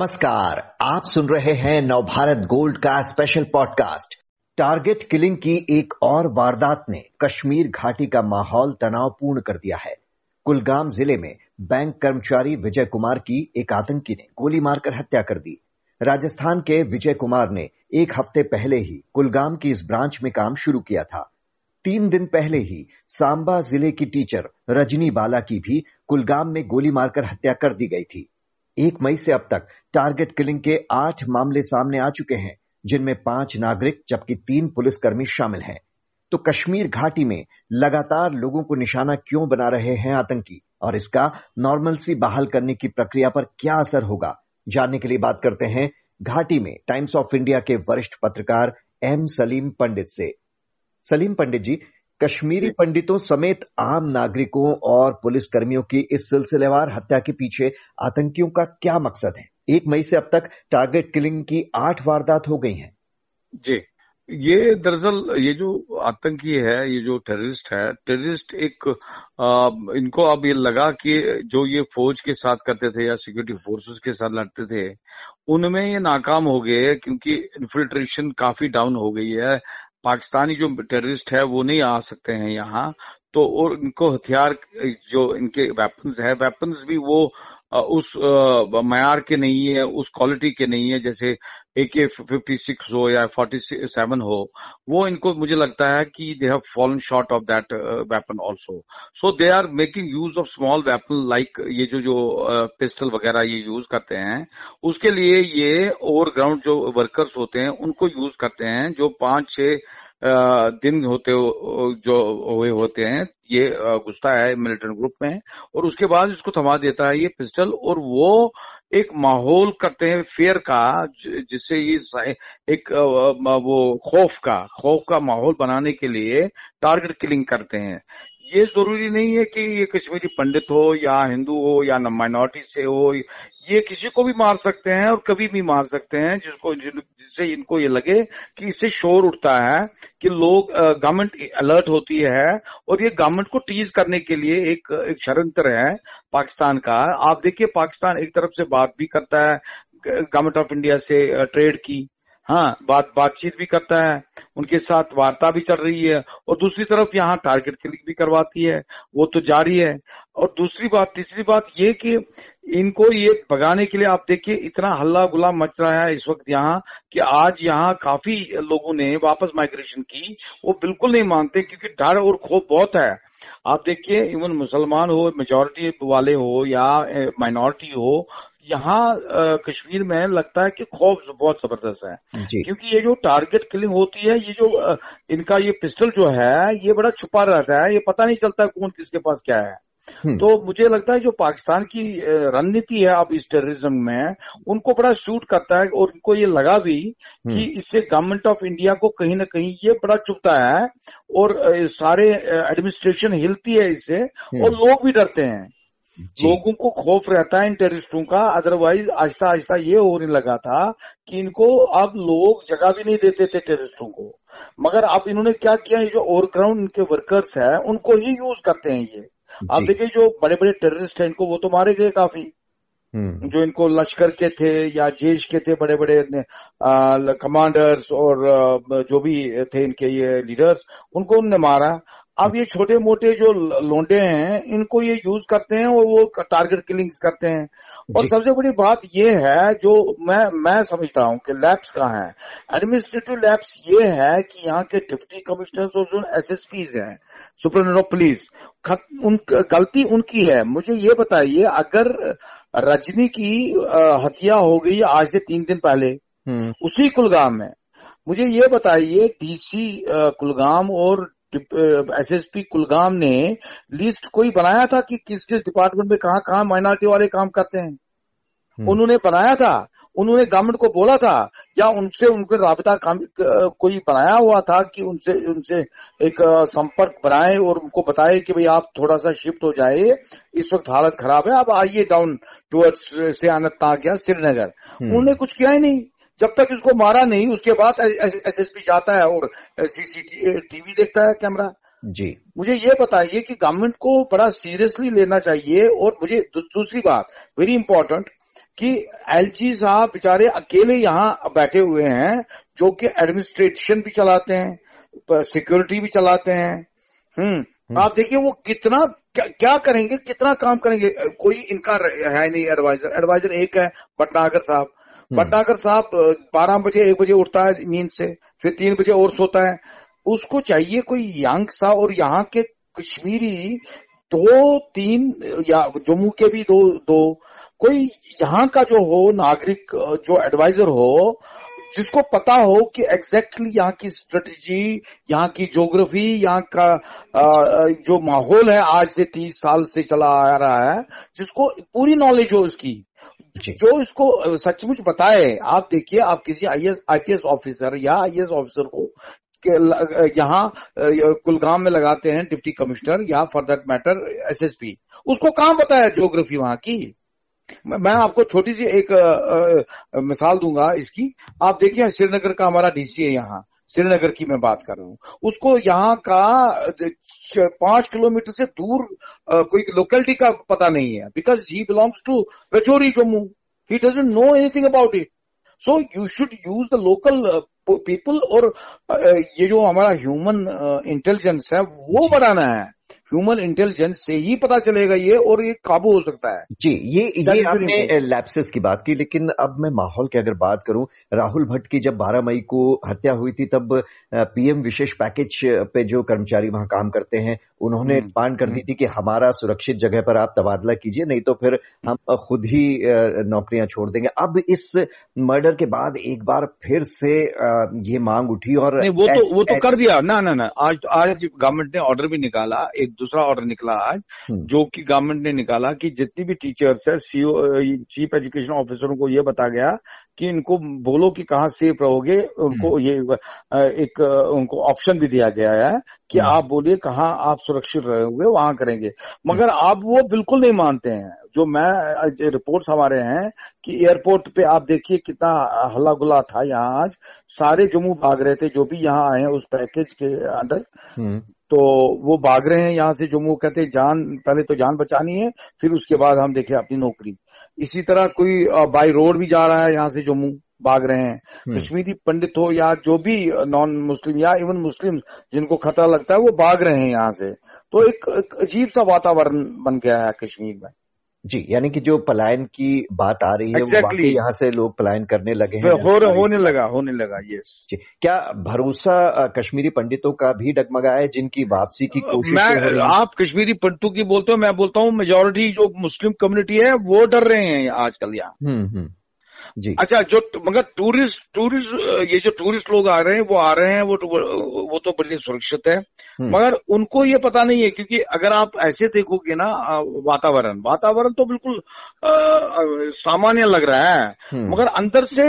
नमस्कार, आप सुन रहे हैं नवभारत गोल्ड का स्पेशल पॉडकास्ट टारगेट किलिंग की एक और वारदात ने कश्मीर घाटी का माहौल तनावपूर्ण कर दिया है। कुलगाम ज़िले में बैंक कर्मचारी विजय कुमार की एक आतंकी ने गोली मारकर हत्या कर दी। राजस्थान के विजय कुमार ने एक हफ़्ते पहले ही कुलगाम की इस ब्रांच में काम शुरू किया था। तीन दिन पहले ही सांबा ज़िले की टीचर रजनी बाला की भी कुलगाम में गोली मारकर हत्या कर दी गई थी। एक मई से अब तक टारगेट किलिंग के आठ मामले सामने आ चुके हैं, जिनमें पाँच नागरिक जबकि तीन पुलिसकर्मी शामिल हैं। तो कश्मीर घाटी में लगातार लोगों को निशाना क्यों बना रहे हैं आतंकी? और इसका नॉर्मलसी बहाल करने की प्रक्रिया पर क्या असर होगा? जानने के लिए बात करते हैं घाटी में टाइम्स ऑफ़ इंडिया के वरिष्ठ पत्रकार एम सलीम पंडित से। सलीम पंडित जी कश्मीरी पंडितों समेत आम नागरिकों और पुलिसकर्मियों की इस सिलसिलेवार हत्या के पीछे आतंकियों का क्या मकसद है? एक मई से अब तक टारगेट किलिंग की आठ वारदात हो गई हैं। जी ये दरअसल ये जो आतंकी है ये जो टेररिस्ट है टेररिस्ट एक आ, इनको अब ये लगा कि जो ये फौज के साथ करते थे या सिक्योरिटी फोर्सेस के साथ लड़ते थे उनमें ये नाकाम हो गए क्योंकि इन्फिल्ट्रेशन काफ़ी डाउन हो गई है। पाकिस्तानी जो टेररिस्ट है, वो नहीं आ सकते हैं यहाँ। तो और इनको हथियार, जो इनके वेपन्स है वेपन्स भी वो उस मैार के नहीं है, उस क्वालिटी के नहीं है, जैसे ए के फिफ्टी सिक्स हो या फोर्टी सेवन हो, वो इनको मुझे लगता है कि they have fallen short of that weapon also so they are making use of small weapon like ये जो जो पिस्टल वगैरह ये यूज़ करते हैं, उसके लिए ये ओवर ग्राउंड जो वर्कर्स होते हैं, उनको यूज़ करते हैं जो पाँच छह दिन होते जो हुए होते हैं, ये घुसता है मिलिटेंट ग्रुप में और उसके बाद इसको थमा देता है ये पिस्टल और वो एक माहौल करते हैं फेयर का जिससे ये एक वो खौफ का खौफ का माहौल बनाने के लिए टारगेट किलिंग करते हैं। ये ज़रूरी नहीं है कि ये कश्मीरी पंडित हो या हिंदू हो या माइनॉरिटी से हो, ये किसी को भी मार सकते हैं और कभी भी मार सकते हैं, जिसको जिससे इनको ये लगे कि इससे शोर उठता है कि लोग गवर्नमेंट अलर्ट होती है और ये गवर्नमेंट को टीज करने के लिए एक एक षडयंत्र है पाकिस्तान का। आप देखिए, पाकिस्तान एक तरफ़ से बात भी करता है गवर्नमेंट ऑफ़ इंडिया से ट्रेड की। हाँ। बात, बातचीत भी करता है, उनके साथ वार्ता भी चल रही है, और दूसरी तरफ़ यहाँ टारगेट क्लिक भी करवाती है, वो तो जारी है। और दूसरी बात, तीसरी बात ये कि इनको ये भगाने के लिए आप देखिए, इतना हल्ला गुला मच रहा है इस वक्त यहाँ, कि आज यहाँ काफ़ी लोगों ने वापस माइग्रेशन की, वो बिल्कुल नहीं मानते, क्योंकि डर और खौफ बहुत है। आप देखिए इवन मुसलमान हो मेजोरिटी वाले हो, या माइनॉरिटी हो यहाँ कश्मीर में लगता है कि खौफ बहुत ज़बरदस्त है क्योंकि ये जो टारगेट किलिंग होती है ये जो इनका ये पिस्टल जो है ये बड़ा छुपा रहता है ये पता नहीं चलता कौन किसके पास क्या है हम्म। तो मुझे लगता है जो पाकिस्तान की रणनीति है अब इस टेररिज्म में उनको बड़ा शूट करता है और उनको ये लगा भी कि हम्म। इससे गवर्नमेंट ऑफ़ इंडिया को कहीं ना कहीं ये बड़ा चुभता है और सारे एडमिनिस्ट्रेशन हिलती है इससे हम्म। और लोग भी डरते हैं लोगों को खौफ रहता है इन टेररिस्टों का अदरवाइज़ आहिस्ता आहिस्ता ये होने लगा था कि इनको अब लोग जगह भी नहीं देते थे टेररिस्टों को। मगर अब इन्होंने क्या किया ये जो ओवरग्राउंड इनके वर्कर्स है उनको ही यूज़ करते हैं ये। आप देखिए जो बड़े बड़े टेररिस्ट हैं इनको वो तो मारे गए काफ़ी। हम्म। जो इनको लश्कर के थे या जेश के थे बड़े बड़े कमांडर्स और जो भी थे इनके ये लीडर्स उनको उनने मारा। अब ये छोटे मोटे जो लोंडे हैं इनको ये यूज़ करते हैं और वो टारगेट किलिंग्स करते हैं। और सबसे बड़ी बात ये है जो मैं मैं समझता हूँ कि लैब्स कहाँ है। एडमिनिस्ट्रेटिव लैब्स ये है कि यहाँ के डिप्टी कमिश्नर और जो एस एस पीज हैं सुप्रीम ऑफ़ पुलिस उन गलती उनकी है। मुझे ये बताइए अगर रजनी की हत्या हो गई आज से तीन दिन पहले हम्म। उसी कुलगाम में मुझे ये बताइए डीसी कुलगाम और एसएसपी कुलगाम ने लिस्ट कोई बनाया था कि किस किस डिपार्टमेंट में कहाँ कहाँ माइनॉरिटी वाले काम करते हैं हम्म। उन्होंने बनाया था उन्होंने गवर्नमेंट को बोला था या उनसे उनके रबता कोई बनाया हुआ था कि उनसे उनसे एक संपर्क बनाए और उनको बताए कि भाई आप थोड़ा सा शिफ्ट हो जाए इस वक्त हालत खराब है आप आइए डाउन टूवर्ड्स से आनत गया श्रीनगर। उन्होंने कुछ किया ही नहीं जब तक इसको मारा नहीं उसके बाद एसएसपी जाता है और सीसीटीवी देखता है कैमरा जी। मुझे ये बताइए कि गवर्नमेंट को बड़ा सीरियसली लेना चाहिए और मुझे दूसरी बात वेरी इंपॉर्टेंट कि एलजी साहब बेचारे अकेले यहाँ बैठे हुए हैं जो कि एडमिनिस्ट्रेशन भी चलाते हैं सिक्योरिटी भी चलाते हैं। हम्म, हम्म। आप देखिए वो कितना क्या, क्या करेंगे कितना काम करेंगे? कोई इनका है नहीं एडवाइजर एडवाइजर एक है भटनागर साहब। हम्म। भटनागर साहब बारह बजे एक बजे उठता है नींद से फिर तीन बजे और सोता है उसको चाहिए कोई यंग सा और यहाँ के कश्मीरी दो तीन या जम्मू के भी दो दो कोई यहाँ का जो हो नागरिक जो एडवाइजर हो जिसको पता हो कि एग्जैक्टली exactly यहाँ की स्ट्रेटजी यहाँ की ज्योग्राफी यहाँ का जो माहौल है आज से तीस साल से चला आ रहा है जिसको पूरी नॉलेज हो उसकी जो। इसको सचमुच बताए आप देखिए आप किसी आईपीएस ऑफिसर या आईएएस ऑफिसर को यहाँ कुलगाम में लगाते हैं डिप्टी कमिश्नर या फॉर दैट मैटर एसएसपी उसको कहाँ बताया ज्योग्राफी वहाँ की? मैं आपको छोटी सी एक आ, आ, मिसाल दूँगा इसकी। आप देखिए श्रीनगर का हमारा डीसी है यहाँ। श्रीनगर की मैं बात कर रहा हूँ। उसको यहाँ का पाँच किलोमीटर से दूर कोई लोकेलिटी का पता नहीं है because he belongs to Rajouri Jammu he doesn't know anything about it so you should use the local people और ये जो हमारा ह्यूमन इंटेलिजेंस है वो बढ़ाना है। ह्यूमन इंटेलिजेंस से ही पता चलेगा ये और ये काबू हो सकता है। जी ये ये आपने लैप्सेस की बात की लेकिन अब मैं माहौल की अगर बात करूँ राहुल भट्ट की जब 12 मई को हत्या हुई थी तब पीएम विशेष पैकेज पे जो कर्मचारी वहाँ काम करते हैं उन्होंने हम्म, डिमांड कर दी हम्म। थी कि हमारा सुरक्षित जगह पर आप तबादला कीजिए नहीं तो फिर हम खुद ही नौकरियाँ छोड़ देंगे। अब इस मर्डर के बाद एक बार फिर से ये मांग उठी और वो तो वो तो कर दिया। ना ना ना आज आज गवर्नमेंट ने ऑर्डर भी निकाला। एक दूसरा ऑर्डर निकला आज हम्म। जो कि गवर्नमेंट ने निकाला कि जितनी भी टीचर्स है सीओ चीफ एजुकेशन ऑफिसरों को यह बता गया कि इनको बोलो कि कहाँ सेफ़ रहोगे उनको हम्म। ये एक उनको ऑप्शन भी दिया गया है कि हम्म। आप बोलिए कहाँ आप सुरक्षित रहोगे वहाँ करेंगे मगर आप वो बिल्कुल नहीं मानते हैं जो मैं रिपोर्ट्स हमारे हैं कि एयरपोर्ट पे आप देखिए कितना हल्ला गुला था यहाँ आज। सारे जम्मू भाग रहे थे जो भी यहाँ आए हैं उस पैकेज के अंडर तो वो भाग रहे हैं यहाँ से जम्मू कहते जान पहले तो जान बचानी है फिर उसके बाद हम देखे अपनी नौकरी। इसी तरह कोई बाई रोड भी जा रहा है यहाँ से जम्मू भाग रहे हैं। हम्म। कश्मीरी पंडित हो या जो भी नॉन मुस्लिम या इवन मुस्लिम जिनको खतरा लगता है वो भाग रहे हैं यहाँ से। तो एक, एक अजीब सा वातावरण बन गया है कश्मीर में। जी यानी कि जो पलायन की बात आ रही है exactly. वो यहाँ से लोग पलायन करने लगे हैं हो, होने लगा होने लगा यस जी क्या भरोसा कश्मीरी पंडितों का भी डगमगा है जिनकी वापसी की कोशिश मैं आप कश्मीरी पंडितों की बोलते हो मैं बोलता हूँ मेजोरिटी जो मुस्लिम कम्युनिटी है वो डर रहे हैं आजकल यहाँ हम्म, हम्म। जी। अच्छा जो मगर टूरिस्ट टूरिस्ट ये जो टूरिस्ट लोग आ रहे हैं वो आ रहे हैं वो वो तो बड़े सुरक्षित है। हम्म। मगर उनको ये पता नहीं है क्योंकि अगर आप ऐसे देखोगे ना वातावरण वातावरण तो बिल्कुल सामान्य लग रहा है। हम्म। मगर अंदर से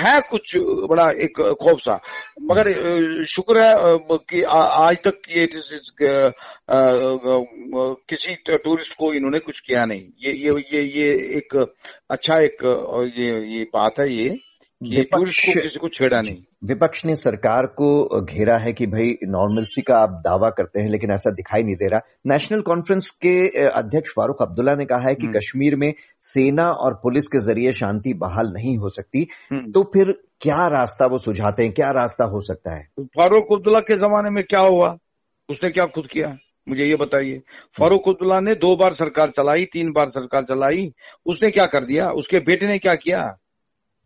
है कुछ बड़ा एक खौफ सा। मगर शुक्र है कि आज तक ये किसी टूरिस्ट को इन्होंने कुछ किया नहीं। ये ये ये ये एक अच्छा एक ये ये बात है ये विपक्ष को किसी को छेड़ा नहीं। विपक्ष ने सरकार को घेरा है कि भाई नॉर्मलसी का आप दावा करते हैं लेकिन ऐसा दिखाई नहीं दे रहा। नेशनल कॉन्फ्रेंस के अध्यक्ष फारूक अब्दुल्ला ने कहा है कि हम्म। कश्मीर में सेना और पुलिस के ज़रिए शांति बहाल नहीं हो सकती। हम्म। तो फिर क्या रास्ता वो सुझाते हैं? क्या रास्ता हो सकता है? फारूक अब्दुल्ला के जमाने में क्या हुआ? उसने क्या खुद किया? मुझे ये बताइए। फारूक अब्दुल्ला ने दो बार सरकार चलाई तीन बार सरकार चलाई। उसने क्या कर दिया? उसके बेटे ने क्या किया?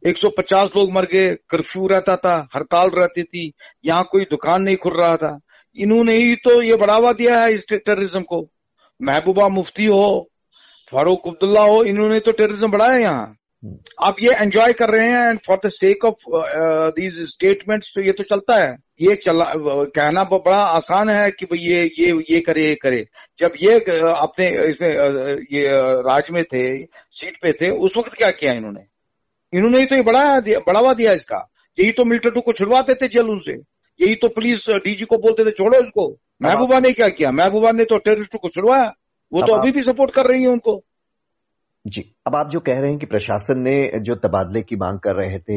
150 लोग मर गए कर्फ्यू रहता था हड़ताल रहती थी यहाँ कोई दुकान नहीं खुल रहा था। इन्होंने ही तो ये बढ़ावा दिया है इस टेररिज्म को। महबूबा मुफ्ती हो फारूक अब्दुल्ला हो इन्होंने तो टेररिज्म बढ़ाया यहाँ। आप ये एंजॉय कर रहे हैं and for the sake of these statements तो ये तो चलता है। ये चला कहना बड़ा आसान है कि भाई ये ये ये करे ये करे। जब ये अपने इसमें ये राज में थे सीट पे थे उस वक्त क्या किया इन्होंने? इन्होंने ही तो ये बढ़ाया दिया बढ़ावा दिया इसका। यही तो मिलिट्री को छुड़वा देते जेल उनसे। यही तो पुलिस डीजी को बोलते थे छोड़ो इसको। महबूबा ने क्या किया? महबूबा ने तो टेररिस्ट को छुड़वाया। वो तो अभी भी सपोर्ट कर रही है उनको। जी अब आप जो कह रहे हैं कि प्रशासन ने जो तबादले की मांग कर रहे थे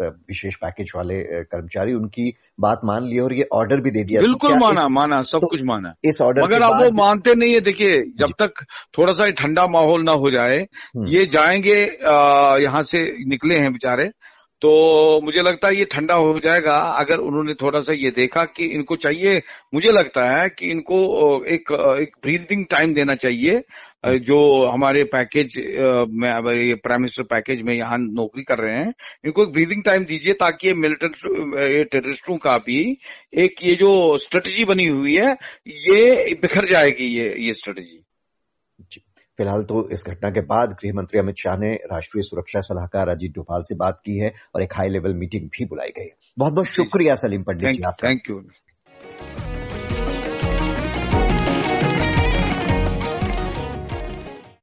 विशेष पैकेज वाले कर्मचारी उनकी बात मान ली और ये ऑर्डर भी दे दिया। तो बिल्कुल माना इस, माना सब तो कुछ माना। इस ऑर्डर मगर अब वो मानते नहीं है देखिए जब तक थोड़ा सा ठंडा माहौल ना हो जाए हम्म। ये जाएँगे यहाँ से निकले हैं बेचारे तो मुझे लगता है ये ठंडा हो जाएगा। अगर उन्होंने थोड़ा सा ये देखा कि इनको चाहिए मुझे लगता है कि इनको एक एक ब्रीदिंग टाइम देना चाहिए जो हमारे पैकेज में ये प्राइम मिनिस्टर पैकेज में यहाँ नौकरी कर रहे हैं इनको एक ब्रीदिंग टाइम दीजिए ताकि ये मिलिटेंट टेररिस्टों का भी एक ये जो स्ट्रेटजी बनी हुई है ये बिखर जाएगी ये ये स्ट्रेटजी फ़िलहाल तो इस घटना के बाद गृह मंत्री अमित शाह ने राष्ट्रीय सुरक्षा सलाहकार अजीत डोभाल से बात की है और एक हाई लेवल मीटिंग भी बुलाई गई बहुत बहुत शुक्रिया सलीम पंडित जी आपका। Thank you